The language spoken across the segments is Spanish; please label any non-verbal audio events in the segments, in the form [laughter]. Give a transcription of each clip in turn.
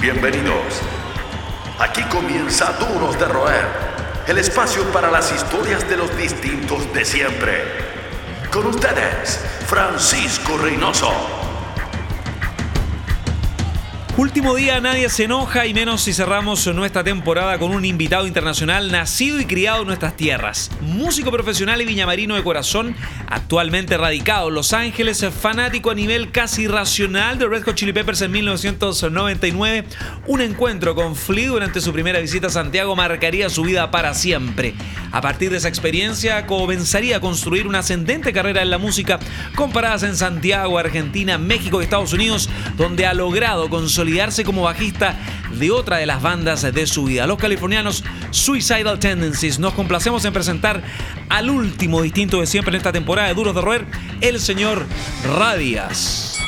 Bienvenidos. Aquí comienza Duros de Roer, el espacio para las historias de los distintos de siempre. Con ustedes, Francisco Reynoso. Último día, nadie se enoja y menos si cerramos nuestra temporada con un invitado internacional nacido y criado en nuestras tierras. Músico profesional y viñamarino de corazón, actualmente radicado en Los Ángeles, fanático a nivel casi racional de Red Hot Chili Peppers en 1999. Un encuentro con Flea durante su primera visita a Santiago marcaría su vida para siempre. A partir de esa experiencia comenzaría a construir una ascendente carrera en la música con paradas en Santiago, Argentina, México y Estados Unidos, donde ha logrado consolidar como bajista de otra de las bandas de su vida, los californianos Suicidal Tendencies. Nos complacemos en presentar al último distinto de siempre en esta temporada de Duros de Roer, el señor Radias.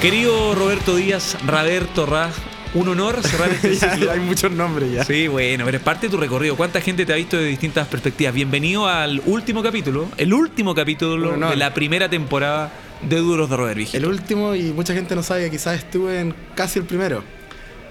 Querido Roberto Díaz, Roberto Ra, un honor cerrar este [laughs] ciclo. Hay muchos nombres ya. Sí, bueno, pero es parte de tu recorrido. ¿Cuánta gente te ha visto de distintas perspectivas? Bienvenido al último capítulo, el último capítulo de la primera temporada de Duros de Roder El último y mucha gente no sabe que quizás estuve en casi el primero.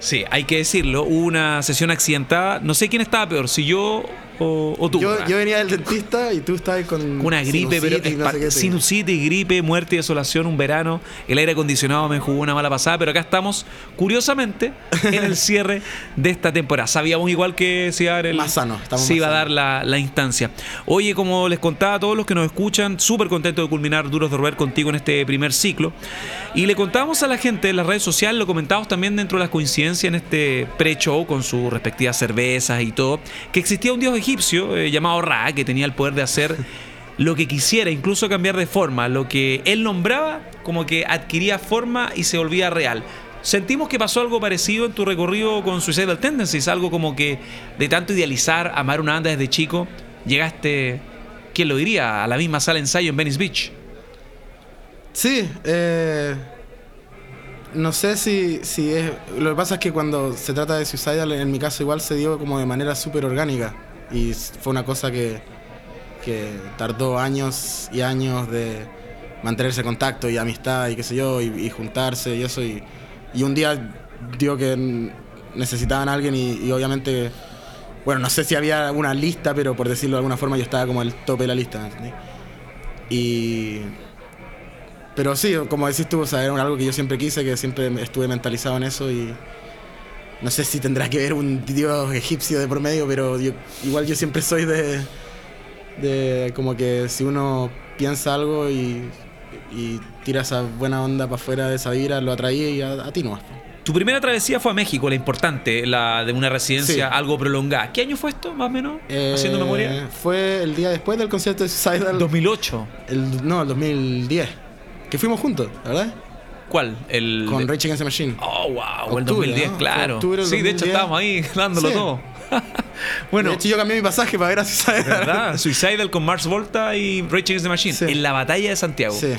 Sí, hay que decirlo. Hubo una sesión accidentada. No sé quién estaba peor, si yo o, tú. Yo, venía del dentista y tú estabas con. Una gripe, pero. sinusitis, gripe, muerte y desolación, un verano. El aire acondicionado me jugó una mala pasada, pero acá estamos, curiosamente, en el [laughs] cierre de esta temporada. Sabíamos igual que se iba a dar el. Más sano, Se iba a dar la, instancia. Oye, como les contaba a todos los que nos escuchan, súper contento de culminar Duros de Rober contigo en este primer ciclo. Y le contábamos a la gente en las redes sociales, lo comentábamos también dentro de las coincidencias en este pre-show con sus respectivas cervezas y todo, que existía un dios egipcio eh, llamado Ra, que tenía el poder de hacer lo que quisiera, incluso cambiar de forma. Lo que él nombraba, como que adquiría forma y se volvía real. Sentimos que pasó algo parecido en tu recorrido con Suicidal Tendencies, algo como que de tanto idealizar, amar una banda desde chico, llegaste, ¿quién lo diría?, a la misma sala de ensayo en Venice Beach. Sí, eh, no sé si, si es... Lo que pasa es que cuando se trata de Suicidal, en mi caso igual se dio como de manera súper orgánica y fue una cosa que, tardó años y años de mantenerse en contacto y amistad y qué sé yo, y, juntarse y eso. Y, un día dio que necesitaban a alguien y, obviamente, bueno, no sé si había una lista, pero por decirlo de alguna forma yo estaba como al tope de la lista. Y... Pero sí, como decís tú, o era algo que yo siempre quise, que siempre estuve mentalizado en eso y no sé si tendrá que ver un dios egipcio de por medio, pero igual yo siempre soy de, de como que si uno piensa algo y, tira esa buena onda para afuera de esa vibra, lo atraí y a, ti no. Tu primera travesía fue a México, la importante, la de una residencia algo prolongada. ¿Qué año fue esto, más o menos? haciendo eh, memoria. Fue el día después del concierto de Suicidal. 2008. El, no, el 2010. Que fuimos juntos, ¿verdad? ¿Cuál? El con Rage Against the Machine. Oh, wow, el 2010, claro. sí, de hecho estábamos ahí [laughs] dándolo todo. [laughs] bueno, de hecho yo cambié mi pasaje para ver a Suicidal. ¿Verdad? Suicidal con Mars Volta y Rage Against the Machine en la batalla de Santiago. Sí.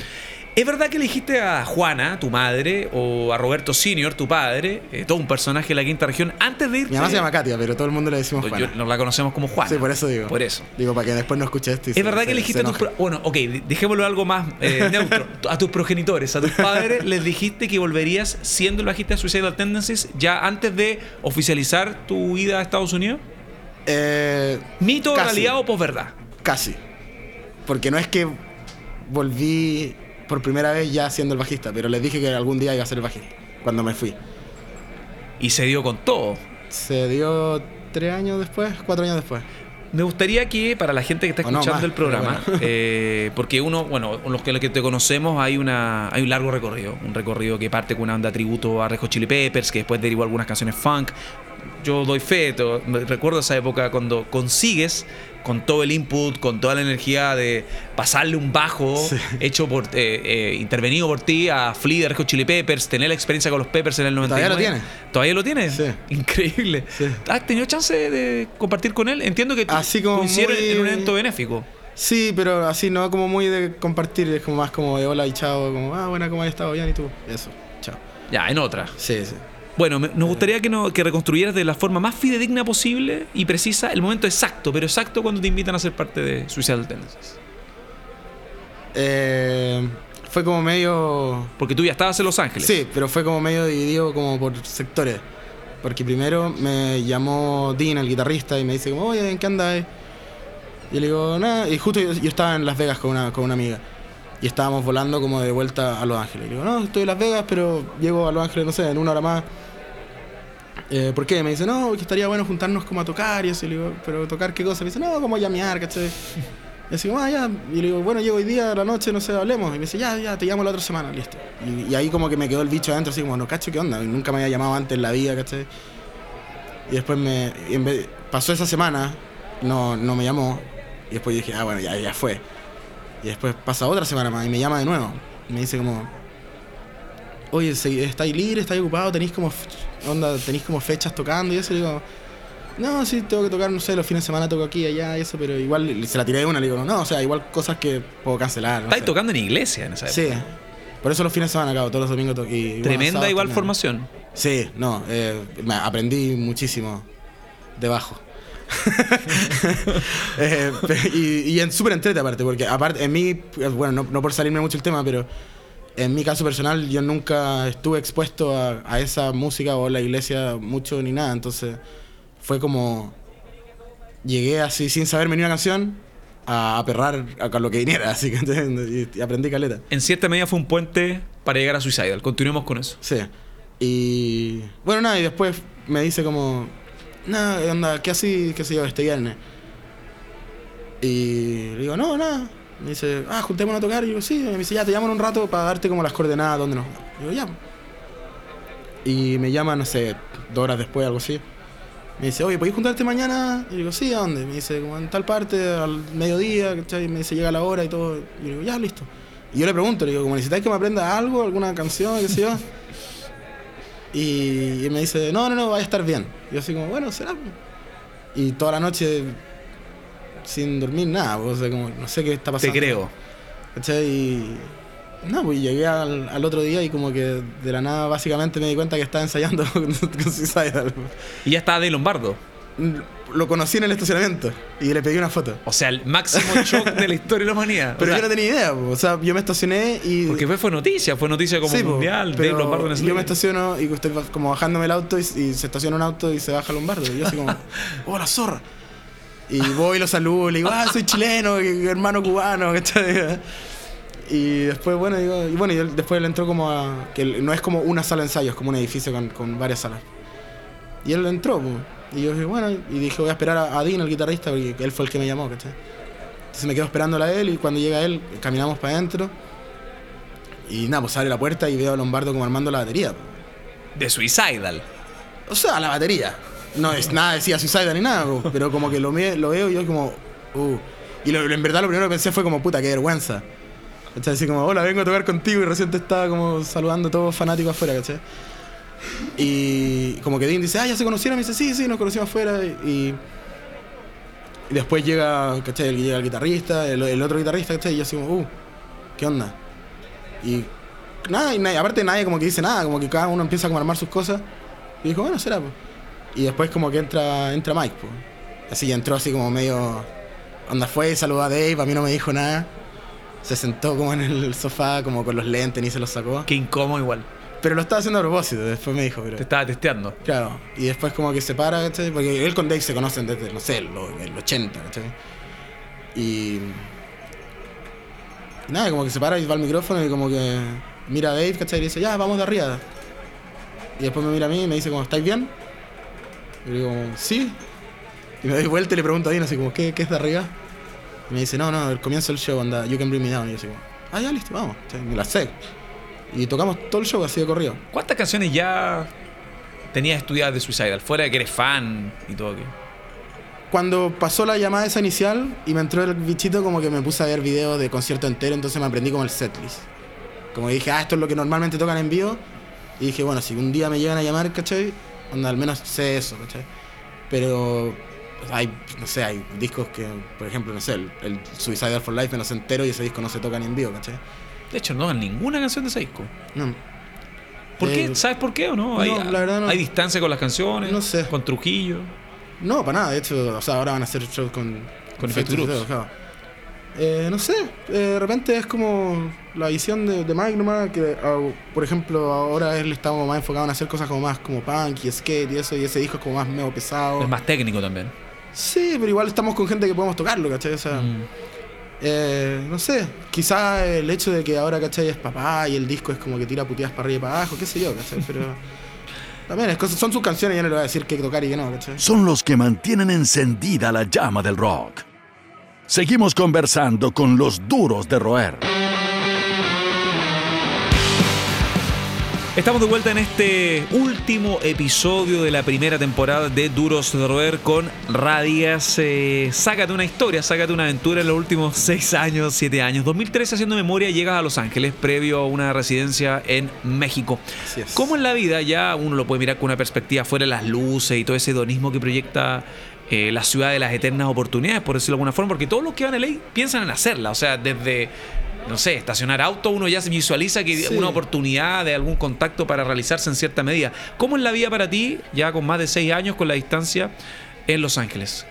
¿Es verdad que elegiste a Juana, tu madre, o a Roberto Senior, tu padre, eh, todo un personaje de la quinta región, antes de irte? Mi mamá se llama Katia, pero todo el mundo le decimos pues Juana. nos la conocemos como Juana. Sí, por eso digo. Por eso. Digo, para que después no escuche esto. ¿Es verdad que elegiste a tus... Bueno, ok, dejémoslo algo más eh, [laughs] neutro. a tus progenitores, a tus padres, les dijiste que volverías siendo el bajista de Suicidal Tendencies ya antes de oficializar tu ida a Estados Unidos? Eh, ¿Mito, realidad o posverdad? Casi. Porque no es que volví por primera vez ya siendo el bajista, pero les dije que algún día iba a ser el bajista, cuando me fui. Y se dio con todo. Se dio tres años después, cuatro años después. Me gustaría que para la gente que está escuchando el programa, [laughs] eh, porque uno, bueno, los que, los que te conocemos hay una hay un largo recorrido, un recorrido que parte con una onda tributo a Rejo Chili Peppers, que después derivó algunas canciones funk. Yo doy fe, recuerdo esa época cuando consigues con todo el input, con toda la energía de pasarle un bajo hecho por, eh, eh, intervenido por ti a Flea de Chili Peppers, tener la experiencia con los Peppers en el 99. ¿Todavía lo tiene? ¿Todavía lo tiene? Sí. Increíble. ¿Has tenido chance de compartir con él? Entiendo que así como hicieron en un evento benéfico. Sí, pero así no como muy de compartir, es como más como de hola y chao, como, ah, buena, ¿cómo has estado? Bien, ¿y tú? Eso, chao. Ya, en otra. Sí, sí. Bueno, nos gustaría que, no, que reconstruyeras de la forma más fidedigna posible y precisa el momento exacto, pero exacto cuando te invitan a ser parte de Suicidal Tendencies. Eh, fue como medio... Porque tú ya estabas en Los Ángeles. Sí, pero fue como medio dividido como por sectores. Porque primero me llamó Dean, el guitarrista, y me dice como, oye, ¿en qué andas? Y le digo, nada, y justo yo, yo estaba en Las Vegas con una, con una amiga. Y estábamos volando como de vuelta a Los Ángeles. Y le digo, no, estoy en Las Vegas, pero llego a Los Ángeles, no sé, en una hora más. Eh, ¿Por qué? Me dice, no, que estaría bueno juntarnos como a tocar y. Y le digo, ¿pero tocar qué cosa? Me dice, no, como llamear, ¿cachai? Y así ah, ya. Y le digo, bueno, llego hoy día a la noche, no sé, hablemos. Y me dice, ya, ya, te llamo la otra semana, listo. Y, ahí como que me quedó el bicho adentro, así como, no cacho, ¿qué onda? Nunca me había llamado antes en la vida, ¿cachai? Y después me. pasó esa semana, no, no me llamó. Y después dije, ah, bueno, ya, ya fue. Y después pasa otra semana más y me llama de nuevo. Y me dice como, oye, ¿estáis libre? ¿Estáis ocupado? ¿Tenéis como, onda, tenéis como fechas tocando y eso? Y digo, no, sí, tengo que tocar, no sé, los fines de semana toco aquí, allá y eso, pero igual se la tiré de una. Le digo, no, o sea, igual cosas que puedo cancelar. no Estáis sé. tocando en iglesia en esa época. Sí. Por eso los fines de semana acabo, todos los domingos toco. y- bueno, Tremenda sábados igual también. formación. Sí, no, eh, aprendí muchísimo de bajo. [laughs] [laughs] Eh, y, y en súper entrete aparte, porque aparte, en mí, bueno, no, no por salirme mucho el tema, pero en mi caso personal yo nunca estuve expuesto a, a esa música o a la iglesia mucho ni nada, entonces fue como, llegué así sin saberme ni una canción a, a perrar a, lo que viniera, [laughs] así que y, y aprendí caleta. En cierta medida fue un puente para llegar a Suicidal. Continuemos con eso. Sí. Y bueno, nada, y después me dice como, nada, onda, ¿qué así, qué sé yo, este viernes? Y le digo, no, nada. Me dice, ah, juntémonos a tocar. Y yo, sí. Me dice, ya, te llamo en un rato para darte como las coordenadas, dónde nos... Digo, ya. Y me llama, no sé, dos horas después, algo así. Me dice, oye, ¿podéis juntarte mañana? Y digo, sí, ¿a dónde? Me dice, como en tal parte, al mediodía, ¿cachai? Me dice, llega la hora y todo. Y yo digo, ya, listo. Y yo le pregunto, le digo, como necesitáis que me aprenda algo, alguna canción, qué sé yo. [laughs] Y, y me dice, no, no, no, vaya a estar bien. Y yo así como, bueno, será. Y toda la noche sin dormir nada, pues, o sea, como, no sé qué está Te pasando. creo. ¿Cachai? Y no, pues llegué al, al otro día y como que de la nada básicamente me di cuenta que estaba ensayando con, con Suicidal. Y ya estaba de Lombardo. Lo conocí en el estacionamiento y le pedí una foto. O sea, el máximo shock de la historia de la humanidad. Pero O sea, yo no tenía idea, pues, o sea, yo me estacioné y... Porque fue, fue noticia, fue noticia como Sí, po, mundial, de pero Lombardo en ese Yo me estaciono y estoy como bajándome el auto y, y se estaciona un auto y se baja Lombardo. Y yo así como, [laughs] ¡oh, la zorra! Y voy y lo saludo, le digo, ¡ah, soy chileno, hermano cubano! ¿cachai? Y después, bueno, digo, y bueno, y después él entró como a. que no es como una sala de ensayo, es como un edificio con, con varias salas. Y él entró, po. y yo dije, bueno, y dije, voy a esperar a, a Dean, el guitarrista, porque él fue el que me llamó, ¿cachai? Entonces me quedo esperándola a él y cuando llega él, caminamos para adentro. Y nada, pues abre la puerta y veo a Lombardo como armando la batería. po. De Suicidal. O sea, la batería. No es nada, decía Suicida ni nada, pero como que lo, veo y yo como, uh. Y lo- en verdad lo primero que pensé fue como, puta, qué vergüenza. ¿Cachai? Así como, hola, vengo a tocar contigo y recién te estaba como saludando a todos fanáticos afuera, ¿cachai? Y como que Dean dice, ah, ya se conocieron, me dice, sí, sí, nos conocimos afuera. Y, y después llega, ¿cachai? Llega el guitarrista, el, otro guitarrista, ¿cachai? Y yo así como, uh, ¿qué onda? Y nada, y aparte nadie como que dice nada, como que cada uno empieza como a armar sus cosas. Y dijo, bueno, será, pues. Y después como que entra, entra Mike, pues. Así entró así como medio. Onda fue, saludó a Dave, a mí no me dijo nada. Se sentó como en el sofá, como con los lentes, ni se los sacó. Qué incómodo igual. Pero lo estaba haciendo a propósito, después me dijo, pero. Te estaba testeando. Claro, y después como que se para, ¿cachai? Porque él con Dave se conocen desde, no sé, lo- el 80, ¿cachai? Y... y Nada, como que se para y va al micrófono y como que mira a Dave, ¿cachai? Y dice, ya, vamos de arriba. Y después me mira a mí y me dice como, ¿estáis bien? Y le digo, sí. Y me doy vuelta y le pregunto a Dino así como, ¿qué, qué es de arriba? Y me dice, no, no, el comienzo del show, anda, You Can Bring Me Down. Y yo así como, ah, ya, listo, vamos. ¿cachai? Me la sé. Y tocamos todo el show así de corrido. ¿Cuántas canciones ya tenías estudiadas de Suicidal? Fuera de que eres fan y todo. ¿qué? Cuando pasó la llamada esa inicial y me entró el bichito, como que me puse a ver videos de concierto entero, entonces me aprendí como el setlist. Como dije, ah, esto es lo que normalmente tocan en vivo. Y dije, bueno, si un día me llegan a llamar, ¿cachai? Onda, al menos sé eso, ¿cachai? Pero pues, hay, no sé, hay discos que, por ejemplo, no sé, el, el Suicidal for Life me lo sé entero y ese disco no se toca ni en vivo, ¿cachai? De hecho, no dan ninguna canción de ese disco. No, ¿Por Eh, qué? ¿Sabes por qué o no? no, ¿Hay, la verdad no. ¿Hay distancia con las canciones? No sé. ¿Con Trujillo? no, para nada, de hecho, o sea, ahora van a hacer shows con, Con Groups. todo, claro. Eh, no sé, eh, de repente es como la visión de, de Mike nomás, que ah, por ejemplo ahora él está como más enfocado en hacer cosas como más como punk y skate y eso, y ese disco es como más medio pesado. Es más técnico también. Sí, pero igual estamos con gente que podemos tocarlo, ¿cachai? O sea, Mm. eh, no sé, quizá el hecho de que ahora, ¿cachai? Es papá y el disco es como que tira puteadas para arriba y para abajo, qué sé yo, ¿cachai? Pero [laughs] también es cosas, son sus canciones, yo no le voy a decir qué tocar y qué no, ¿cachai? Son los que mantienen encendida la llama del rock. Seguimos conversando con los duros de roer. Estamos de vuelta en este último episodio de la primera temporada de Duros de Roer con Radias. Eh, sácate una historia, sácate una aventura en los últimos [laughs] 6 años, 7 años. 2013, haciendo memoria, llegas a Los Ángeles previo a una residencia en México. Así es. ¿Cómo en la vida ya uno lo puede mirar con una perspectiva fuera de las luces y todo ese hedonismo que proyecta eh, la ciudad de las eternas oportunidades, por decirlo de alguna forma? Porque todos los que van a ley piensan en hacerla. O sea, desde, no sé, estacionar auto, uno ya se visualiza que Sí. una oportunidad de algún contacto para realizarse en cierta medida. ¿Cómo es la vida para ti, ya con más de 6 años, con la distancia en Los Ángeles?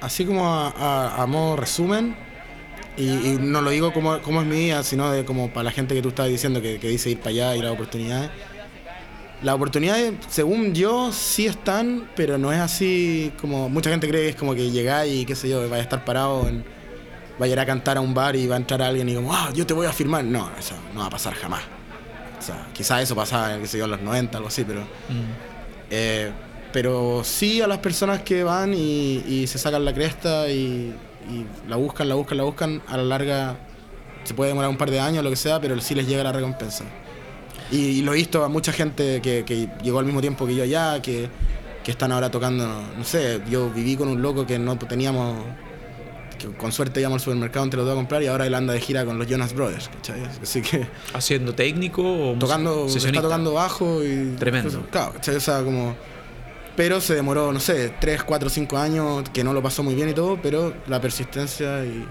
Así como a, a- a modo resumen, y, y no lo digo como, como es mi vida, sino de como para la gente que tú estabas diciendo que, que dice ir para allá y las oportunidades. Las oportunidades, según yo, sí están, pero no es así como mucha gente cree que es como que llegáis y qué sé yo, vaya a estar parado, en, vaya a ir a cantar a un bar y va a entrar alguien y como, ah, yo te voy a firmar. No, eso no va a pasar jamás. O sea, quizás eso pasaba, qué sé yo, en los 90, algo así, pero... Eh, pero sí a las personas que van y, y se sacan la cresta y, y la buscan, la buscan, la buscan, a la larga se puede demorar un par de años, lo que sea, pero sí les llega la recompensa. Y, y lo he visto a mucha gente que, que llegó al mismo tiempo que yo allá, que, que están ahora tocando, no sé, yo viví con un loco que no teníamos, que con suerte íbamos al supermercado entre los dos a comprar y ahora él anda de gira con los Jonas Brothers, ¿cachai? Así que ¿Haciendo técnico o tocando, está sesionista? tocando bajo y Tremendo. claro, ¿cachai? O sea, como pero se demoró, no sé, 3, 4, 5 años, que no lo pasó muy bien y todo, pero la persistencia y,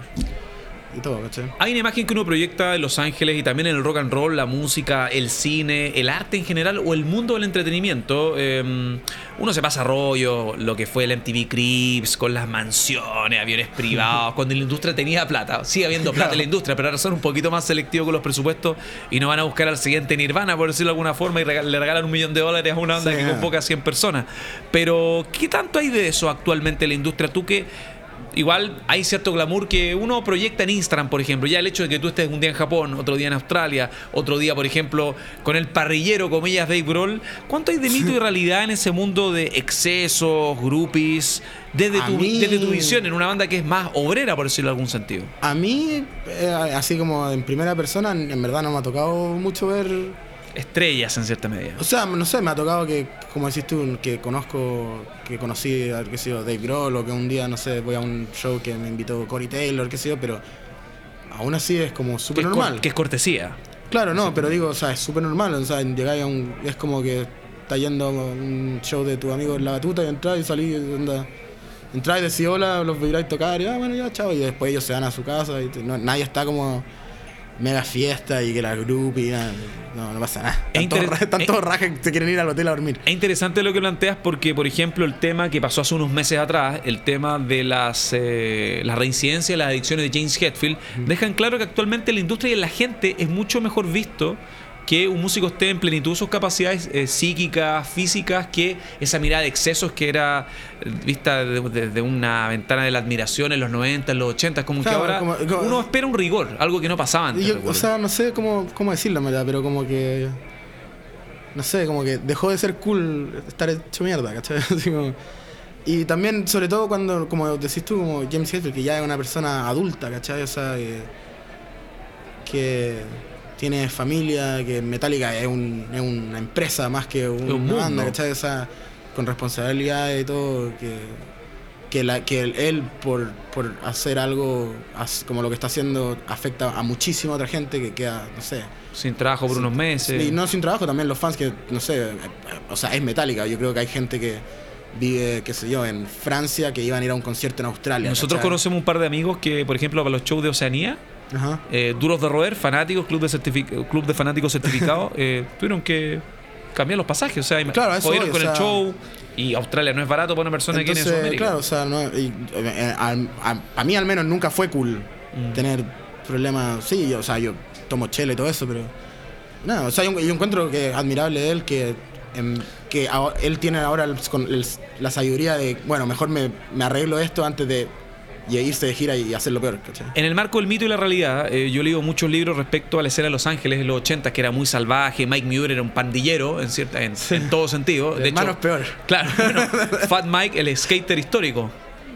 y todo, ¿cachai? Hay una imagen que uno proyecta en Los Ángeles y también en el rock and roll, la música, el cine, el arte en general o el mundo del entretenimiento. Eh, uno se pasa rollo, lo que fue el MTV Cribs, con las mansiones, aviones privados, [laughs] cuando la industria tenía plata. Sigue habiendo plata en la industria, pero ahora son un poquito más selectivos con los presupuestos y no van a buscar al siguiente Nirvana, por decirlo de alguna forma, y le regalan un millón de dólares a una banda Sí. que convoca a 100 personas. Pero, ¿qué tanto hay de eso actualmente en la industria? Tú que igual hay cierto glamour que uno proyecta en Instagram, por ejemplo. Ya el hecho de que tú estés un día en Japón, otro día en Australia, otro día, por ejemplo, con el parrillero, comillas, Dave Grohl. ¿Cuánto hay de mito y realidad en ese mundo de excesos, groupies, desde tu, mí- desde tu visión, en una banda que es más obrera, por decirlo en algún sentido? A mí, eh, así como en primera persona, en verdad no me ha tocado mucho ver Estrellas en cierta medida. O sea, no sé, me ha tocado que, como decís tú, que conozco, que conocí a, qué sé yo, Dave Grohl o que un día, no sé, voy a un show que me invitó Corey Taylor, qué sé yo, pero aún así es como súper normal. que es cortesía. Claro, no, pero digo, o sea, es súper normal, o sea, llegáis a un, es como que está yendo a un show de tu amigo en la batuta y entráis y salís, onda, entráis y decís hola, los veráis tocar y ah, bueno, ya, chao, y después ellos se van a su casa y no- nadie está como mega fiesta y que la group y nada, no, no pasa nada. Es Están todos rajas que se quieren ir al hotel a dormir. Es interesante lo que planteas porque, por ejemplo, el tema que pasó hace unos meses atrás, el tema de las, eh, las reincidencias, las adicciones de James Hetfield, dejan claro que actualmente la industria y la gente es mucho mejor visto que un músico esté en plenitud de sus capacidades eh, psíquicas, físicas, que esa mirada de excesos que era eh, vista desde de, una ventana de la admiración en los 90, en los 80, como Claro, que ahora como- como- uno espera un rigor, algo que no pasaba antes. Yo, o sea, no sé cómo, cómo decirlo, verdad, pero como que. No sé, como que dejó de ser cool estar hecho mierda, ¿cachai? [laughs] Así como- y también, sobre todo, cuando, como decís tú, como James Hetfield, que ya es una persona adulta, ¿cachai? O sea, que, que tiene familia, que Metallica es, un, es una empresa más que un- un una banda, ¿cachai? O sea, con responsabilidad y todo, que, que, la, que él, él por, por hacer algo como lo que está haciendo afecta a muchísima otra gente que queda, no sé. Sin trabajo por unos meses. Y no sin trabajo, también los fans que, no sé, o sea, es Metallica. Yo creo que hay gente que vive, qué sé yo, en Francia que iban a ir a un concierto en Australia. Nosotros ¿cachai? conocemos un par de amigos que, por ejemplo, para los shows de Oceanía, Ajá. eh, duros de roer, fanáticos, club de, club de fanáticos certificados, [laughs] eh, tuvieron que cambian los pasajes. O sea, Claro, a eso jodieron voy, con o el sea- show y Australia no es barato para una persona que viene de Entonces, Sudamérica. claro, o sea, no, y, eh, a, a mí al menos nunca fue cool Mm. tener problemas. Sí, yo, o sea, yo tomo chela y todo eso, pero. No, o sea, yo, yo encuentro que admirable de él que, em, que él tiene ahora el- con el- la sabiduría de, bueno, mejor me, me arreglo esto antes de y irse de gira y hacerlo peor, ¿cachai? En el marco del mito y la realidad, eh, yo he leído muchos libros respecto a la escena de Los Ángeles en los 80, que era muy salvaje. Mike Muir era un pandillero en, cierta, en, en todo sentido. De hecho, es peor. Claro, bueno, [laughs] Fat Mike, el skater histórico.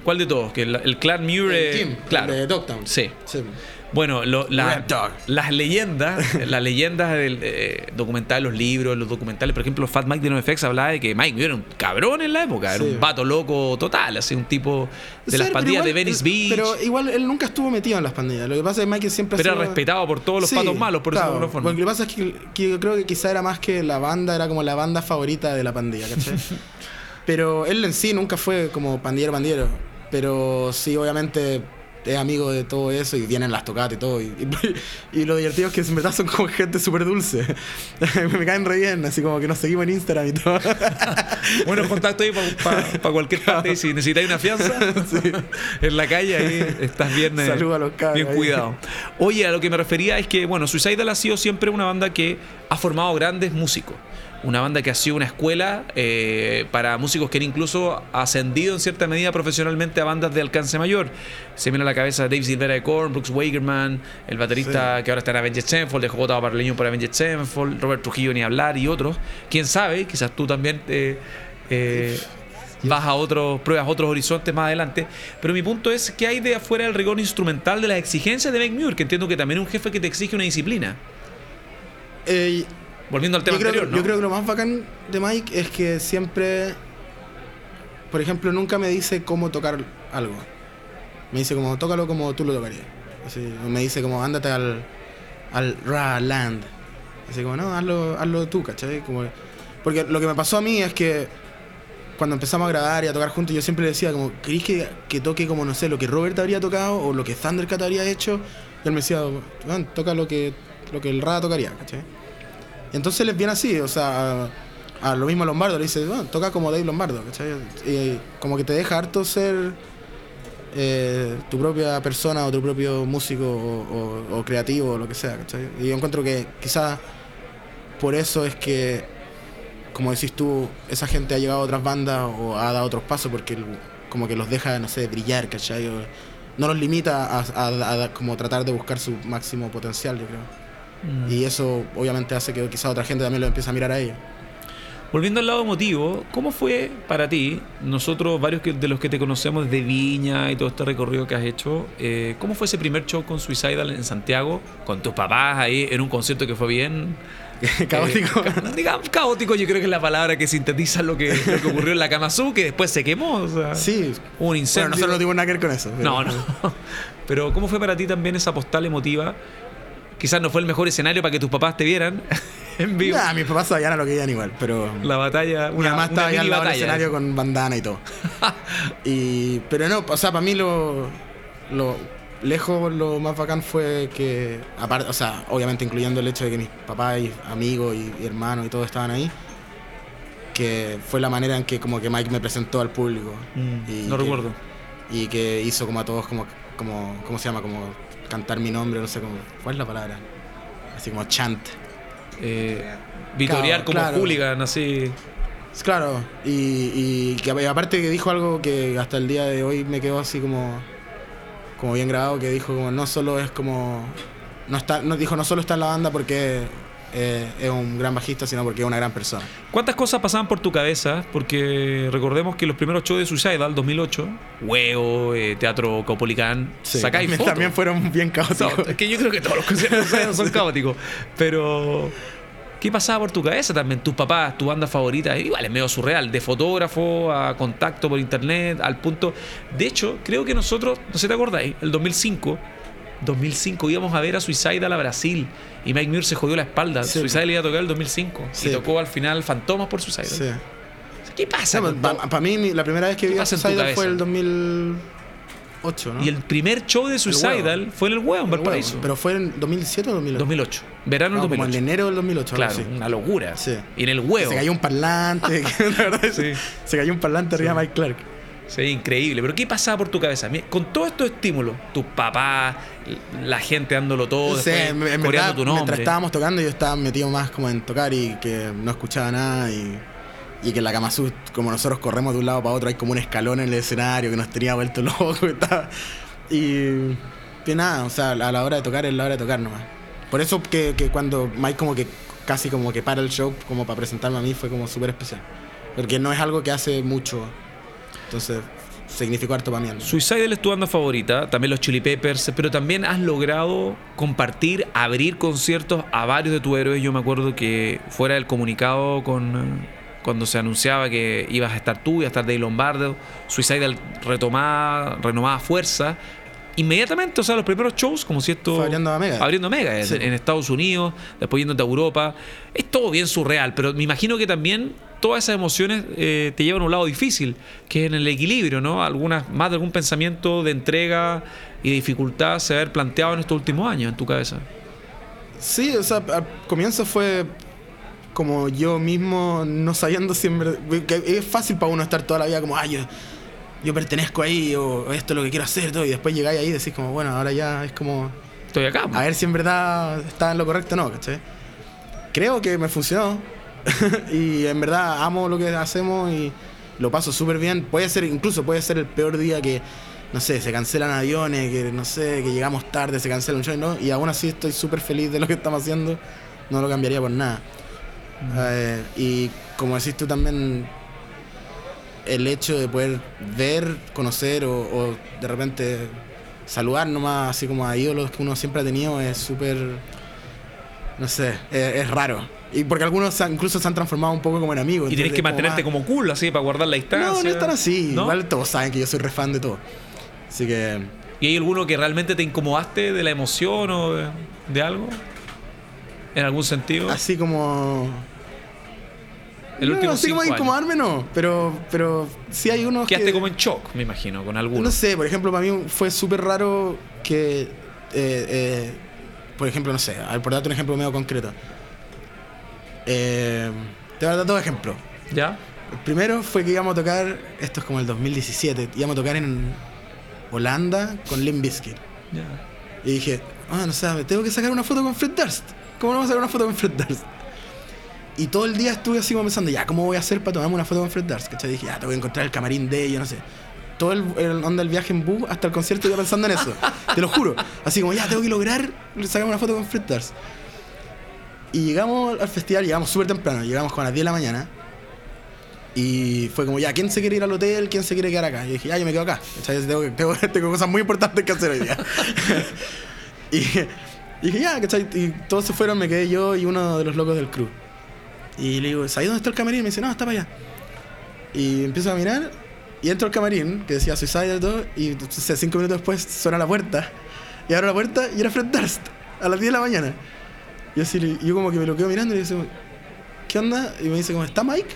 ¿Cuál de todos? Que el, el clan Muir. El eh, Jim, claro. el de Dogtown. Sí. Sí. Bueno, lo- la- las leyendas, [laughs] las leyendas del eh, documental, los libros, los documentales, por ejemplo, Fat Mike de NoFX hablaba de que Mike era un cabrón en la época, era un vato loco total, así un tipo de Sí, las pandillas de Venice Beach. Pero igual él nunca estuvo metido en las pandillas. Lo que pasa es que Mike siempre ha Pero era sido- respetado por todos los Sí, patos malos, por claro, eso de alguna forma. Lo que pasa es que, que yo creo que quizá era más que la banda, era como la banda favorita de la pandilla, ¿cachai? [laughs] Pero él en sí nunca fue como pandillero, pandillero. Pero sí, obviamente es amigo de todo eso y vienen las tocatas y todo. Y, y- y lo divertido es que en verdad son como gente súper dulce. [laughs] Me caen re bien, así como que nos seguimos en Instagram y todo. [laughs] Bueno, contacto ahí para cualquier parte. Si necesitáis una fianza [laughs] en la calle, ahí estás bien, eh, Saludos a los cabros bien ahí. cuidado. Oye, a lo que me refería es que, bueno, Suicidal ha sido siempre una banda que ha formado grandes músicos. Una banda que ha sido una escuela eh, para músicos que han incluso ascendido en cierta medida profesionalmente a bandas de alcance mayor. Se viene a la cabeza Dave Silvera de Korn, Brooks Wagerman, el baterista que ahora está en Avenged Sevenfold, dejó Gotado Parleño por Avenged Sevenfold, Robert Trujillo ni hablar y otros. Quién sabe, quizás tú también eh, eh, vas a otros, pruebas otros horizontes más adelante. Pero mi punto es que hay de afuera el rigor instrumental de las exigencias de Mike Muir, que entiendo que también es un jefe que te exige una disciplina. Volviendo al tema yo, creo, anterior, que- ¿no? yo creo que lo más bacán de Mike es que siempre, por ejemplo, nunca me dice cómo tocar algo. Me dice como, tócalo como tú lo tocarías. Así, me dice como, ándate al, al Ra Land. Así como, no, hazlo, hazlo tú, ¿cachai? Como, porque lo que me pasó a mí es que cuando empezamos a grabar y a tocar juntos, yo siempre decía como, ¿querés que, que toque como, no sé, lo que Robert habría tocado o lo que Thundercat habría hecho? Y él me decía, "Bueno, toca lo que, lo que el Ra tocaría, ¿cachai? Entonces él es bien así, o sea, a, lo mismo Lombardo le dice, bueno, toca como Dave Lombardo, ¿cachai? Y como que te deja harto ser eh, tu propia persona o tu propio músico o, creativo o lo que sea, ¿cachai? Y yo encuentro que quizás por eso es que, como decís tú, esa gente ha llegado a otras bandas o ha dado otros pasos porque como que los deja, no sé, brillar, ¿cachai? No los limita a, a- a como tratar de buscar su máximo potencial, yo creo. Mm. Y eso obviamente hace que quizá otra gente también lo empiece a mirar a ellos. Volviendo al lado emotivo, ¿cómo fue para ti, nosotros varios que- de los que te conocemos desde Viña y todo este recorrido que has hecho, eh, ¿cómo fue ese primer show con Suicidal en Santiago, con tus papás ahí, en un concierto que fue bien... [laughs] Caótico. eh, ca- digamos, caótico yo creo que es la palabra que sintetiza lo que, lo que ocurrió en la Kamazú, que después se quemó. o sea, Sí. Un incendio. Bueno, nosotros no tuvimos nada que ver con eso. pero- No, no. [laughs] Pero ¿cómo fue para ti también esa postal emotiva? Quizás no fue el mejor escenario para que tus papás te vieran [laughs] en vivo. Nah, mis papás todavía no lo querían igual, pero... La batalla, Mi una, mamá una estaba ahí mini al lado del escenario con bandana y todo. [laughs] y, pero no, o sea, para mí lo, lo lejos lo más bacán fue que, aparte, o sea, obviamente incluyendo el hecho de que mis papás y amigos y, y hermanos y todos estaban ahí, que fue la manera en que como que Mike me presentó al público. Mm, Y no que- recuerdo. Y que hizo como a todos como, como, ¿cómo se llama? Como cantar mi nombre, no sé cómo, ¿cuál es la palabra? Así como chant. Eh, vitorear Claro, como claro. hooligan, así. Claro, y, y que aparte que dijo algo que hasta el día de hoy me quedó así como, como bien grabado, que dijo como no solo es como, no está, no dijo no solo está en la banda porque eh, es un gran bajista, sino porque es una gran persona. ¿Cuántas cosas pasaban por tu cabeza? Porque recordemos que los primeros shows de Suicidal, 2008, Huevo, eh, Teatro Caupolicán, sacáis también, fueron bien caóticos. No, es que yo creo que todos los conciertos son caóticos. Pero, ¿qué pasaba por tu cabeza también? Tus papás, tu banda favorita, igual es medio surreal, de fotógrafo a contacto por internet, al punto. De hecho, creo que nosotros, no sé si te acordáis, el 2005. 2005 íbamos a ver a Suicidal a Brasil y Mike Muir se jodió la espalda. Sí. Suicidal iba a tocar el 2005 Sí. y tocó al final Fantomas por Suicidal. Sí. ¿Qué pasa? todo? Para mí la primera vez que ¿Qué vi a Suicidal fue el 2008, ¿no? Y el primer show de Suicidal fue en el Huevo, en Valparaíso. Pero fue en 2007 o 2008. 2008. Verano No, del como en 2008. enero del 2008. algo Claro, una locura. Y en el Huevo. Se cayó un parlante. [laughs] que la verdad es- Sí. Se cayó un parlante arriba de Mike Clark. Sí, increíble. Pero ¿qué pasaba por tu cabeza? Con todos estos estímulos, tus papás, la gente dándolo todo, Sí, después en, verdad, tu nombre. mientras estábamos tocando, yo estaba metido más como en tocar y que no escuchaba nada y, y que en la Kamazú, como nosotros corremos de un lado para otro, hay como un escalón en el escenario que nos tenía vuelto [laughs] loco y estaba- Y que nada, o sea, a la hora de tocar es la hora de tocar nomás. Por eso que, que cuando Mike como que casi como que para el show como para presentarme a mí fue como súper especial. Porque no es algo que hace mucho. Entonces significó harto para mí. Suicidal es tu banda favorita, también los Chili Peppers, pero también has logrado compartir, abrir conciertos a varios de tus héroes. Yo me acuerdo que fuera del comunicado con eh, cuando se anunciaba que ibas a estar tú, iba a estar Dave Lombardo, Suicidal retomaba, renovaba fuerza. Inmediatamente, o sea, los primeros shows, como si esto. Fue abriendo a Mega. Abriendo a Mega en, Sí. en Estados Unidos, después yéndote a Europa. Es todo bien surreal, pero me imagino que también todas esas emociones eh, te llevan a un lado difícil, que es en el equilibrio, ¿no? Algunas, más de algún pensamiento de entrega y de dificultad se haber planteado en estos últimos años en tu cabeza. Sí, o sea, al comienzo fue como yo mismo no sabiendo si en verdad- que es fácil para uno estar toda la vida como, ay, yo, yo pertenezco ahí o esto es lo que quiero hacer todo y después llegáis ahí y decís como, bueno, ahora ya es como Estoy acá. a ver si en verdad está en lo correcto o no, ¿cachai? Creo que me funcionó [laughs] y en verdad amo lo que hacemos y lo paso súper bien. Puede ser, incluso puede ser el peor día que, no sé, se cancelan aviones, que no sé, que llegamos tarde, se cancela un show, ¿no? Y aún así estoy súper feliz de lo que estamos haciendo, no lo cambiaría por nada. Eh, y como decís tú también, el hecho de poder ver, conocer o, de repente saludar nomás, así como a ídolos que uno siempre ha tenido, es súper, no sé, es raro. Y porque algunos incluso se han transformado un poco como en amigos. y tienes que es como mantenerte más- como cool, así, para guardar la distancia. No, no es tan así. ¿No? Igual todos saben que yo soy re fan de todo. Así que... ¿Y hay alguno que realmente te incomodaste de la emoción o de, de algo? ¿En algún sentido? Así como... El no, último así como incomodarme no, pero, pero sí hay unos Quedaste que... como en shock, me imagino, con alguno. No sé, por ejemplo, para mí fue súper raro que, eh, eh, por ejemplo, no sé, por darte un ejemplo medio concreto. Eh, te voy a dar dos ejemplos. ¿Ya? El primero fue que íbamos a tocar, esto es como el 2017, íbamos a tocar en Holanda con Limp Bizkit. Ya. Y dije, ah, no sé, tengo que sacar una foto con Fred Durst. ¿Cómo no vamos a sacar una foto con Fred Durst? Y todo el día estuve así como pensando, ya, ¿cómo voy a hacer para tomarme una foto con Fred Durst? ¿Cachai? Dije, ya, tengo que encontrar el camarín de ella, no sé. Todo el, el onda del viaje en bus hasta el concierto iba pensando en eso. te lo juro. Así como, ya, tengo que lograr sacarme una foto con Fred Durst. Y llegamos al festival, llegamos súper temprano, llegamos como a las 10 de la mañana. Y fue como, ya, ¿quién se quiere ir al hotel? ¿Quién se quiere quedar acá? Y dije, ya, yo me quedo acá. Tengo, tengo, [laughs] tengo cosas muy importantes que hacer hoy día. [laughs] y, y dije, ya, ¿cachai? Y todos se fueron, me quedé yo y uno de los locos del crew. Y le digo, ¿sabes dónde está el camarín? Y me dice, no, está para allá. Y empiezo a mirar y entro al camarín, que decía Suicide y todo, y sé, cinco minutos después suena la puerta. Y abro la puerta y era Fred Durst, a las 10 de la mañana. Y así, le- yo como que me lo quedo mirando y le digo, ¿qué onda? Y me dice, como, ¿está Mike?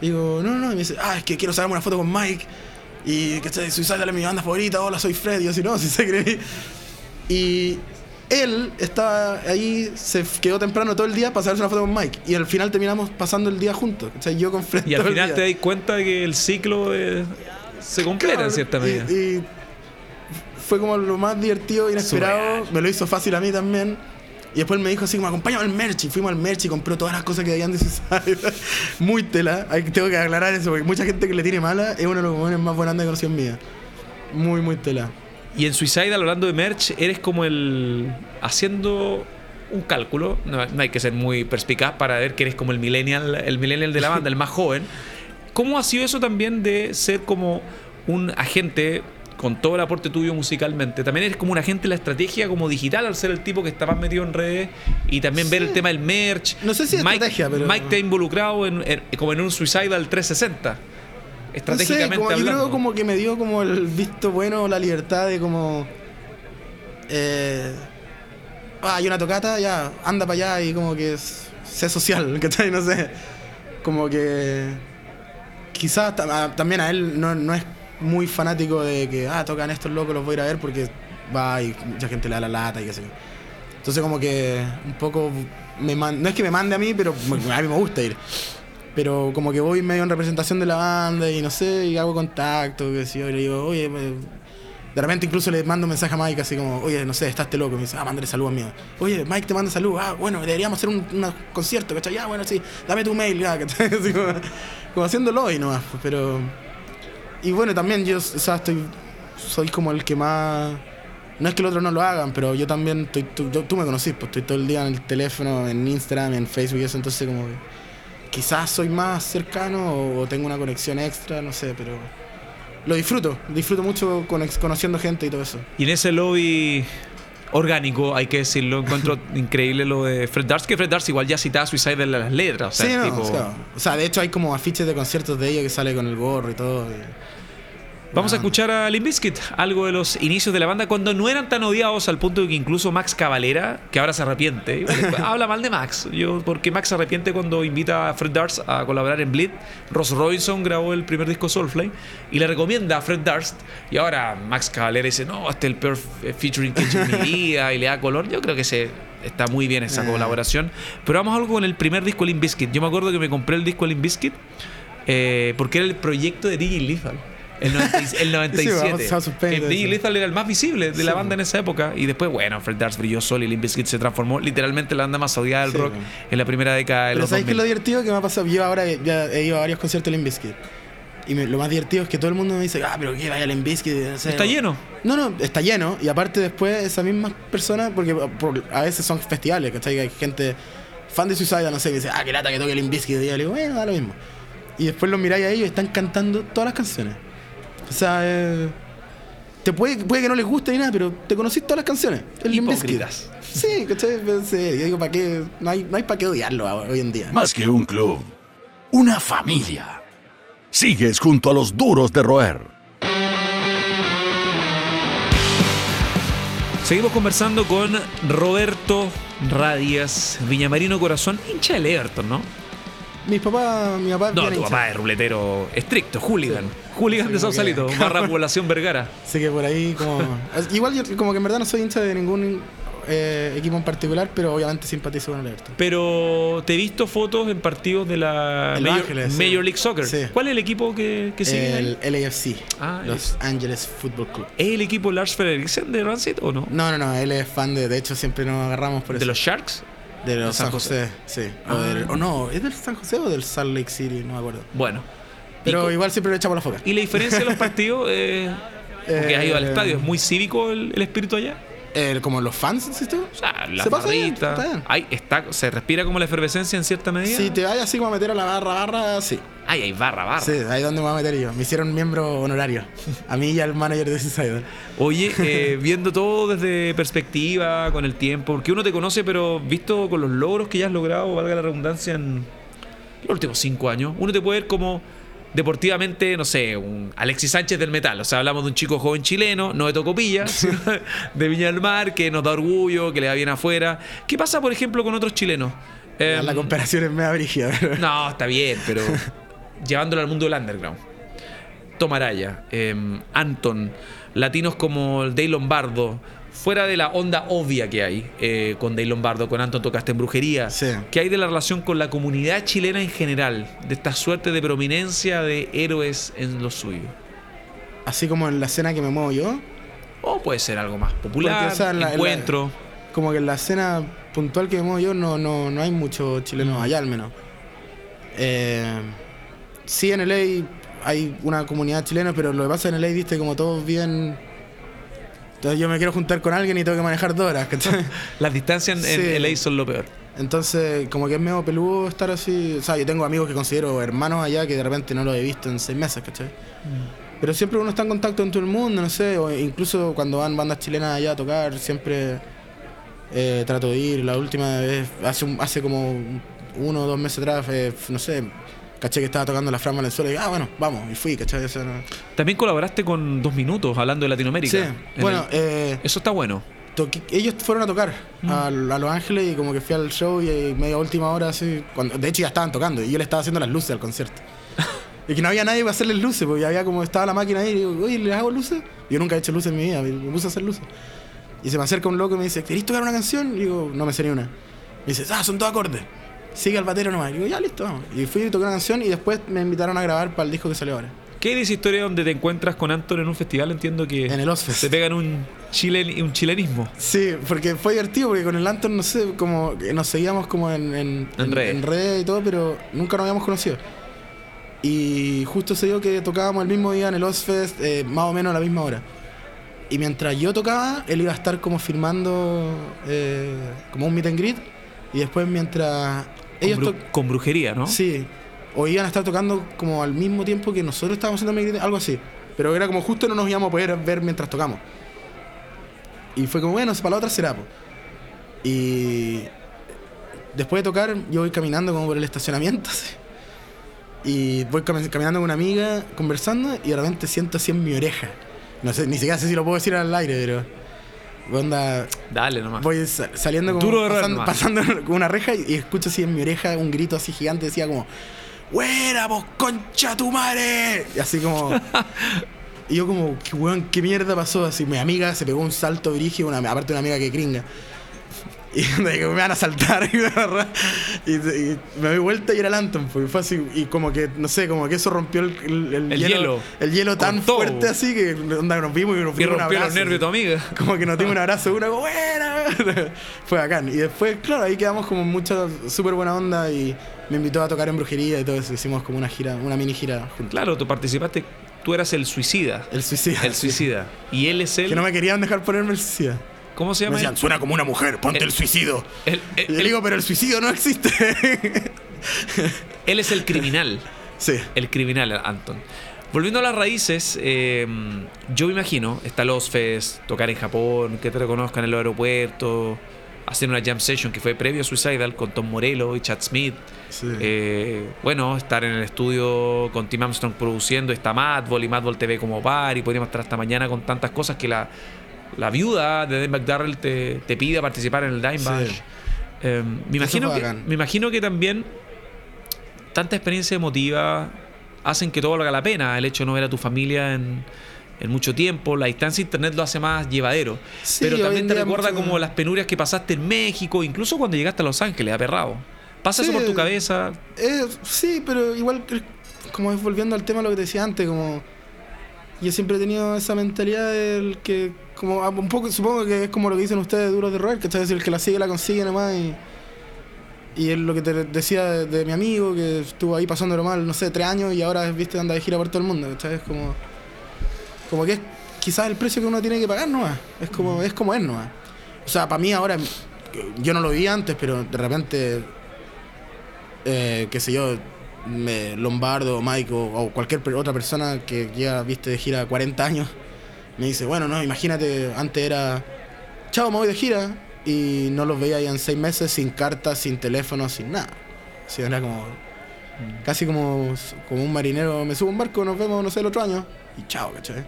Y digo, no, no, no. Y me dice, ah, es que quiero sacarme una foto con Mike. Y que Suicide es mi banda favorita. Hola, soy Fred. Y yo así, no, [laughs] si se cree. Y él estaba ahí, se quedó temprano todo el día para sacarse una foto con Mike. Y al final terminamos pasando el día juntos. O sea, yo con Fred. Y al final te das cuenta de que el ciclo eh, se completa Claro, en cierta medida. Y, fue como lo más divertido, inesperado. Me lo hizo fácil a mí también. Y después me dijo así como, acompáñame al merch. Y fuimos al merch y compró todas las cosas que habían Suicide. [laughs] Muy tela. Tengo que aclarar eso, porque mucha gente que le tiene mala es uno de los momentos más buenos de conocido en vida. Muy, muy tela. Y en Suicide, hablando de merch, eres como el. haciendo un cálculo. No, no hay que ser muy perspicaz para ver que eres como el millennial, el millennial de la banda, el más joven. ¿Cómo ha sido eso también de ser como un agente con todo el aporte tuyo musicalmente? También eres como un agente en la estrategia como digital al ser el tipo que está más metido en redes y también ver el tema del merch. No sé si Mike, estrategia, pero- Mike te ha involucrado en, en- como en un Suicidal 360. No Estratégicamente sé, como, yo hablando. creo como que me dio como el visto bueno, la libertad de como... Eh, ah, hay una tocata, ya, anda para allá y como que es- sé social, [laughs] ¿cachai? No sé. Como que... Quizás también a él no, no es muy fanático de que, ah, tocan estos locos, los voy a ir a ver porque va y mucha gente le da la lata y qué sé yo. Entonces como que un poco, me man- no es que me mande a mí, pero a mí me gusta ir. Pero como que voy medio en representación de la banda y no sé, y hago contacto, qué sé yo, y le digo, oye, de repente incluso le mando un mensaje a Mike así como, oye, no sé, estás loco. Me dice, ah, mándale saludos mío. Oye, Mike te manda saludos. Ah, bueno, deberíamos hacer un, un concierto, ¿cachai? Ya, bueno, sí, dame tu mail, ya, [laughs] como, como haciéndolo y nomás, pues, pero... Y bueno, también yo, o sea, estoy, soy como el que más... No es que los otros no lo hagan, pero yo también, estoy, tú, yo- tú me conocís, pues estoy todo el día en el teléfono, en Instagram, en Facebook y eso, entonces como que quizás soy más cercano o, o tengo una conexión extra, no sé, pero lo disfruto, disfruto mucho conex- conociendo gente y todo eso. Y en ese lobby orgánico, hay que decirlo, encuentro [laughs] increíble lo de Fred Darst, que Fred Darst igual ya citaba Suicide en las letras. O sea, sí, no, tipo- o, sea, o sea, de hecho hay como afiches de conciertos de ellos que sale con el gorro y todo. y- Vamos a escuchar a Limp Bizkit, algo de los inicios de la banda cuando no eran tan odiados al punto de que incluso Max Cavalera, que ahora se arrepiente, [laughs] habla mal de Max, yo porque Max se arrepiente cuando invita a Fred Darst a colaborar en Bleed. Ross Robinson grabó el primer disco Soulfly y le recomienda a Fred Darst y ahora Max Cavalera dice, "No, este es el peor f- featuring que he hecho en mi vida" y le da color. Yo creo que se está muy bien esa Eh. colaboración, pero vamos a algo con el primer disco Limp Bizkit. Yo me acuerdo que me compré el disco Limp Bizkit eh, porque era el proyecto de DJ Lethal. El, 90 el Sí, 97. vamos a suspender que DJ. Lethal era el más visible de la Sí, banda en esa época. Y después, bueno, Fred Darst brilló solo y Limp Bizkit se transformó literalmente en la banda más odiada del Sí, rock en la primera década de Pero los ¿sabéis qué es 2000. lo divertido que me ha pasado? Yo ahora ya he ido a varios conciertos de Limp Bizkit. Y me- lo más divertido es que todo el mundo me dice, ah, pero ¿qué vaya a Limp Bizkit? No sé, Está lleno. No, no, está lleno. Y aparte después esas mismas personas, porque por- a veces son festivales, ¿cachai? Que hay gente fan de Suicide, no sé, que dice, ah, qué lata que toque Limp Bizkit. Y yo le digo, bueno, da lo mismo. Y después los miráis a ellos y están cantando todas las canciones. O sea, eh, te puede, puede que no les guste ni nada, pero te conocís todas las canciones. El. Hipócritas. Sí, ¿cachai? Sí, yo digo, ¿para qué? No hay, no hay para qué odiarlo hoy en día. Más que un club, una familia. Sigues junto a los duros de roer. Seguimos conversando con Roberto Radias, Viñamarino Corazón, hincha del Everton, ¿no? Mis papás, mi papá. No, tu hincha. papá es ruletero estricto, hooligan. Hooligan de Sausalito, barra [laughs] población Vergara. Así que por ahí como... Igual yo como que en verdad no soy hincha de ningún eh, equipo en particular, pero obviamente simpatizo con el Everton. Pero te he visto fotos en partidos de la Major, Ángeles. Major League Soccer. Sí. ¿Cuál es el equipo que, que sigue? ahí? El LAFC, Ah, Los Angeles Football Club. ¿Es el equipo Lars Frederiksen de Rancid o no? No, no, no, él es fan de... De hecho siempre nos agarramos por eso. ¿De los Sharks? de los de San San José, sí. O, Ah. del- o no, ¿es del San José o del Salt Lake City? No me acuerdo. Bueno. Pero ¿Y, co- igual siempre le echamos la foca. y la diferencia de los [laughs] partidos? Eh, porque has ido al Eh, estadio, ¿es muy cívico el, el espíritu allá? Eh, como los fans, ¿sí tú? O sea, la Se pasa bien, está bien. Está, se respira como la efervescencia en cierta medida. Si te vayas así como a meter a la barra, barra, sí. Ay, hay barra, barra. Sí, ahí es donde me voy a meter yo. Me hicieron miembro honorario. A mí y al manager de Suicide. Oye, eh, [laughs] viendo todo desde perspectiva, con el tiempo, porque uno te conoce, pero visto con los logros que ya has logrado, valga la redundancia, en los últimos cinco años, uno te puede ver como deportivamente, no sé, un Alexis Sánchez del metal. O sea, hablamos de un chico joven chileno, no de Tocopilla, [laughs] sino de Viña del Mar, que nos da orgullo, que le va bien afuera. ¿Qué pasa, por ejemplo, con otros chilenos? Em, la comparación es media brígida. pero- no, está bien, pero [laughs] llevándolo al mundo del underground. Tomaraya, eh, Anton, latinos como el Dave Lombardo, fuera de la onda obvia que hay eh, con Dave Lombardo, con Anton tocaste en brujería, Sí. ¿qué hay de la relación con la comunidad chilena en general? De esta suerte de prominencia de héroes en lo suyo. Así como en la escena que me muevo yo, O puede ser algo más popular, Porque, o sea, en la- en la- encuentro. como que en la escena puntual que me muevo yo no, no, no hay muchos chilenos allá al menos. Eh, sí, en LA hay una comunidad chilena, pero lo que pasa en LA, viste, como todos bien... Entonces yo me quiero juntar con alguien y tengo que manejar dos horas. [laughs] Las distancias en, Sí. en LA son lo peor. Entonces, como que es medio peludo estar así. O sea, yo tengo amigos que considero hermanos allá que de repente no los he visto en seis meses, ¿cachai? Pero siempre uno está en contacto con todo el mundo, no sé. O incluso cuando van bandas chilenas allá a tocar, siempre eh, trato de ir. La última vez, hace, un- hace como uno o dos meses atrás, eh, no sé, caché que estaba tocando la Fran Valenzuela y ah, bueno, vamos, y fui, ¿cachai? O sea, no- También colaboraste con Dos Minutos, hablando de Latinoamérica. Sí, En bueno, el- eh, eso está bueno. toqué- ellos fueron a tocar Mm. a, a Los Ángeles y como que fui al show y, eh, media última hora así, cuando, de hecho ya estaban tocando y yo le estaba haciendo las luces al concierto. [laughs] Y que no había nadie para hacerles luces, porque había como estaba la máquina ahí y digo, oye, ¿les hago luces? Yo nunca he hecho luces en mi vida, me puse a hacer luces. Y se me acerca un loco y me dice, ¿querés tocar una canción? Y digo, no me sé ni una. Me dice, ah, son todos acordes. Sigue al batero nomás. Y digo, ya listo, vamos. Y fui y toqué una canción y después me invitaron a grabar para el disco que salió ahora. ¿Qué dice historia donde te encuentras con Anton en un festival? Entiendo que En el Ozfest. se pegan un, chilen, un chilenismo. Sí, porque fue divertido, porque con el Anton, no sé, como nos seguíamos como en, en, En redes. en redes y todo, pero nunca nos habíamos conocido. Y justo se dio que tocábamos el mismo día en el Ozfest, eh, más o menos a la misma hora. Y mientras yo tocaba, él iba a estar como filmando eh, como un meet and greet. Y después mientras Con, bru- brujería, ¿no? Sí. O iban a estar tocando como al mismo tiempo que nosotros estábamos haciendo algo así. Pero era como justo no nos íbamos a poder ver mientras tocamos. Y fue como, bueno, para la otra será. po. Y después de tocar, yo voy caminando como por el estacionamiento. [laughs] así. Y voy cami- caminando con una amiga, conversando, y de repente siento así en mi oreja. No sé, ni siquiera sé si lo puedo decir al aire, pero. Onda, Dale nomás. voy sa- saliendo como Duro pasando, pasando [laughs] una reja y, escucho así en mi oreja un grito así gigante decía como ¡Buena vos concha tu madre! Y así como [laughs] y yo como ¿qué weón qué mierda pasó? Así mi amiga se pegó un salto brígido, una, aparte una amiga que gringa. Y [laughs] me van a saltar [laughs] y, y- me doy vuelta y era el Anton, porque fue así, y como que, no sé, como que eso rompió el, el- El hielo. el hielo tan todo. fuerte así que onda, nos vimos y nos Y dimos un rompió los abrazo, nervios de tu amiga. [laughs] Como que nos dimos un abrazo una como buena. Fue bacán. Y después, claro, ahí quedamos como mucha súper buena onda y me invitó a tocar en brujería y todo eso. Hicimos como una gira, una mini gira juntos. Claro, tú participaste, tú eras el suicida. El suicida. El suicida. Y él es el. Que no me querían dejar ponerme el suicida. ¿Cómo se Me llama? decían, suena como una mujer, ponte El- el, suicidio. El- el- digo, pero el suicidio no existe. él es el criminal. sí. El criminal, Anton. Volviendo a las raíces, eh, yo me imagino, está los Fest, tocar en Japón, que te reconozcan en el aeropuerto, hacer una jam session que fue previo a Suicidal con Tom Morello y Chad Smith. Sí. Eh, bueno, estar en el estudio con Tim Armstrong produciendo, está Madball y Madball TV como bar y podríamos estar hasta mañana con tantas cosas que la, la viuda de Dan McDarrell te, te pide participar en el Dime Sí. Bash. Eh, me, imagino que, me imagino que también tanta experiencia emotiva hacen que todo valga la pena. El hecho de no ver a tu familia en, en mucho tiempo, la distancia a internet lo hace más llevadero. Sí, Pero también te recuerda mucho- como las penurias que pasaste en México, incluso cuando llegaste a Los Ángeles, aperrado. Pasa eso por tu cabeza. Eh, sí, pero igual, como es volviendo al tema de lo que te decía antes, como yo siempre he tenido esa mentalidad del que, como ah, un poco, supongo que es como lo que dicen ustedes, duros de roer, que es el que la sigue la consigue nomás y, y es lo que te decía de, de mi amigo que estuvo ahí pasándolo mal, no sé, tres años y ahora, viste, anda de gira por todo el mundo, ¿sabes? Como, como que es quizás el precio que uno tiene que pagar nomás, es como, es como es nomás. O sea, para mí ahora, yo no lo vi antes, pero de repente eh, qué sé yo, Lombardo, Mike o, cualquier otra persona que ya viste de gira 40 años, me dice, bueno, no, imagínate, antes era, chao, me voy de gira, y no los veía ya en seis meses sin cartas, sin teléfono, sin nada. Así era como, casi como, como un marinero, me subo a un barco, nos vemos, no sé, el otro año, y chao, ¿cachai?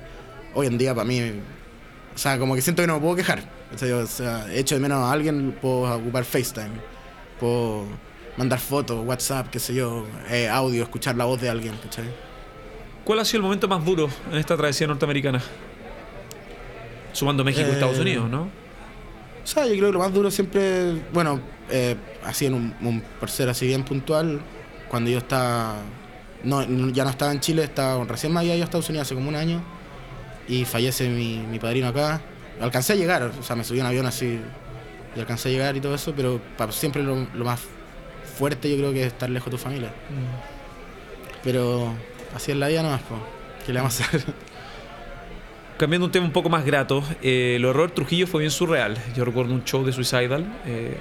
Hoy en día para mí, o sea, como que siento que no me puedo quejar. O sea, echo de menos a alguien, puedo ocupar FaceTime, puedo mandar fotos, WhatsApp, qué sé yo, eh, audio, escuchar la voz de alguien, ¿cachai? ¿Cuál ha sido el momento más duro en esta travesía norteamericana? Sumando México y Eh, Estados Unidos, ¿no? O sea, yo creo que lo más duro siempre, bueno, eh, así en un, un- por ser así bien puntual, cuando yo estaba, no, ya no estaba en Chile, estaba, recién me había ido a Estados Unidos hace como un año y fallece mi, mi padrino acá. Alcancé a llegar, o sea, me subí un avión así y alcancé a llegar y todo eso, pero pa- siempre lo, lo más fuerte yo creo que es estar lejos de tu familia. Pero así es la vida nomás, po. ¿qué le vamos a hacer? Cambiando un tema un poco más grato, eh, lo de Robert Trujillo fue bien surreal. Yo recuerdo un show de Suicidal, eh,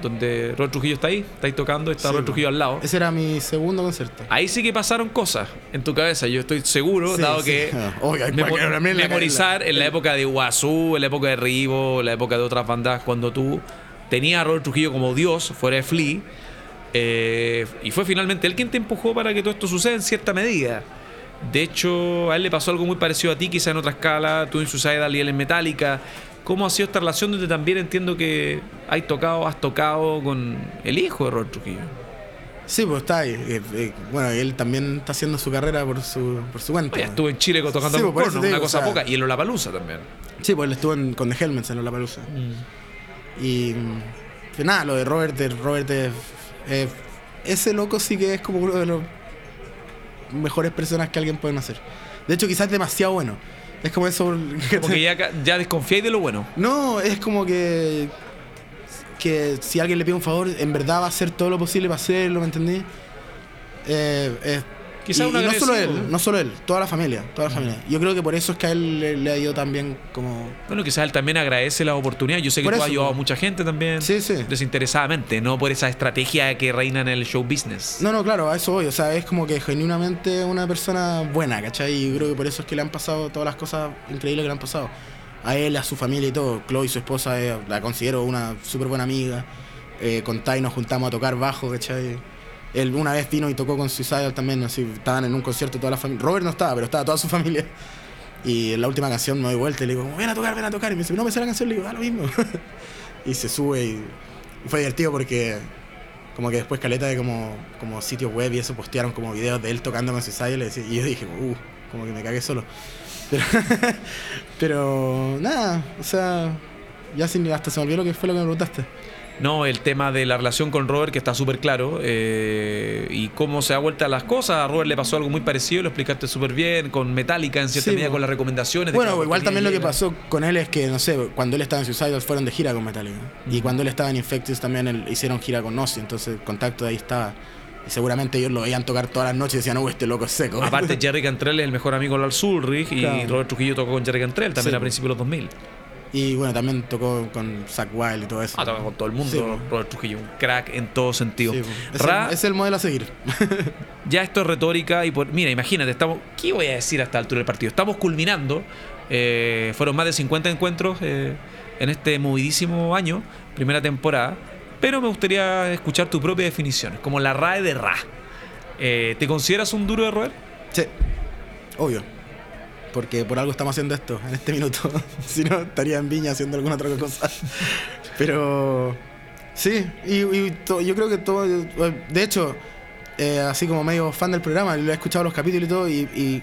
donde Robert Trujillo está ahí, está ahí tocando, está Sí, Robert. Trujillo al lado. Ese era mi segundo concierto. Ahí sí que pasaron cosas en tu cabeza, yo estoy seguro, Sí, dado sí. que [laughs] memorizar en la época de Guazú, en la época de Rivo, en la época de otras bandas, cuando tú tenías a Robert Trujillo como Dios fuera de Flea, eh, y fue finalmente él quien te empujó para que todo esto suceda en cierta medida. De hecho, a él le pasó algo muy parecido a ti, quizá en otra escala, tú en Suicidal y él en Metallica. ¿Cómo ha sido esta relación donde también entiendo que hay tocado, has tocado con el hijo de Robert Trujillo? Sí, pues está ahí. Eh, eh, bueno, él también está haciendo su carrera por su, por su cuenta. Oye, estuvo en Chile tocando Sí, con pues, una digo, cosa o sea- poca. Y en Lollapalooza también. Sí, pues él estuvo en- con The Helmets en Lollapalooza. Y mm, que nada, lo de Robert, de Robert es- eh, ese loco sí que es como uno de los mejores personas que alguien puede hacer. De hecho, quizás es demasiado bueno. Es como eso. [laughs] Como que ya, ya desconfiáis de lo bueno. No, es como que. Que si alguien le pide un favor, en verdad va a hacer todo lo posible para hacerlo, ¿me entendí? Eh, eh, Quizá y, un y no solo él, no solo él, toda la familia, toda la familia. Yo creo que por eso es que a él le, le ha ido tan bien como. Bueno, quizás él también agradece la oportunidad. Yo sé que Por tú has ayudado a mucha gente también. Sí, sí. Desinteresadamente, no por esa estrategia que reina en el show business. No, no, claro, a eso voy. O sea, es como que genuinamente una persona buena, ¿cachai? Y creo que por eso es que le han pasado todas las cosas increíbles que le han pasado. A él, a su familia y todo. Chloe, su esposa, eh, la considero una súper buena amiga. Eh, con Tai nos juntamos a tocar bajo, ¿cachai? Él una vez vino y tocó con Suicidal también, así, estaban en un concierto toda la familia. Robert no estaba, pero estaba toda su [laughs] familia. Y en la última canción me doy vuelta y le digo, ven a tocar, ven a tocar. Y me dice, no me sé la canción, le digo, da lo mismo. [laughs] y se sube y, fue divertido porque como que después caleta de como, como sitios web y eso postearon como videos de él tocando con Suicide y, yo dije, uh, como que me cagué solo. [laughs] Pero, pero nada, o sea, ya sin, hasta se me olvidó lo que fue lo que me preguntaste. No, el tema de la relación con Robert, que está súper claro, eh, y cómo se ha vuelto a las cosas. A Robert le pasó algo muy parecido, lo explicaste súper bien, con Metallica en cierta Sí, medida, con las recomendaciones. de Bueno, igual también lo que pasó con él es que, no sé, cuando él estaba en Suicidal fueron de gira con Metallica. Y cuando él estaba en Infectious también él- hicieron gira con Ozzy, entonces el contacto de ahí estaba. Y seguramente ellos lo veían tocar todas las noches y decían, uh, este loco es seco. Aparte, [laughs] Jerry Cantrell es el mejor amigo de Lars Ulrich y. Robert Trujillo tocó con Jerry Cantrell también Sí, a principios de los 2000. Y bueno, también tocó con Zack Wild y todo eso. Ah, tocó con todo el mundo. Sí. Robert Trujillo, un crack en todo sentido. Sí, es, Ra, el, es el modelo a seguir. [laughs] ya esto es retórica y por, mira, imagínate, estamos, ¿qué voy a decir a esta altura del partido? Estamos culminando, eh, fueron más de 50 encuentros eh, en este movidísimo año, primera temporada, pero me gustaría escuchar tu propia definición, como la RAE de Ra. Eh, ¿Te consideras un duro de roer? Sí, obvio. Porque por algo estamos haciendo esto en este minuto. [laughs] si no, estaría en Viña haciendo alguna otra cosa. [laughs] Pero sí, y, y to- yo creo que todo. De hecho, eh, así como medio fan del programa, lo he escuchado los capítulos y todo. Y, y,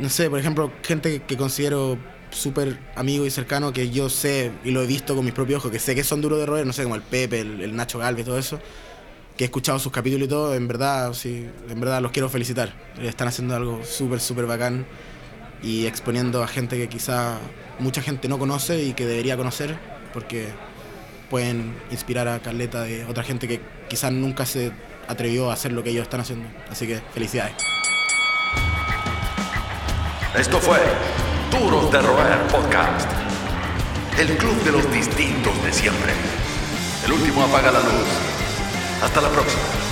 no sé, por ejemplo, gente que considero súper amigo y cercano que yo sé y lo he visto con mis propios ojos, que sé que son duros de roer, no sé, como el Pepe, el, el Nacho Galvez, todo eso que he escuchado sus capítulos y todo, en verdad, sí, en verdad los quiero felicitar. Están haciendo algo súper, súper bacán y exponiendo a gente que quizá mucha gente no conoce y que debería conocer, porque pueden inspirar a Carleta de otra gente que quizás nunca se atrevió a hacer lo que ellos están haciendo. Así que felicidades. Esto fue Duros de Roer Podcast. El club de los distintos de siempre. El último apaga la luz. Hasta la próxima.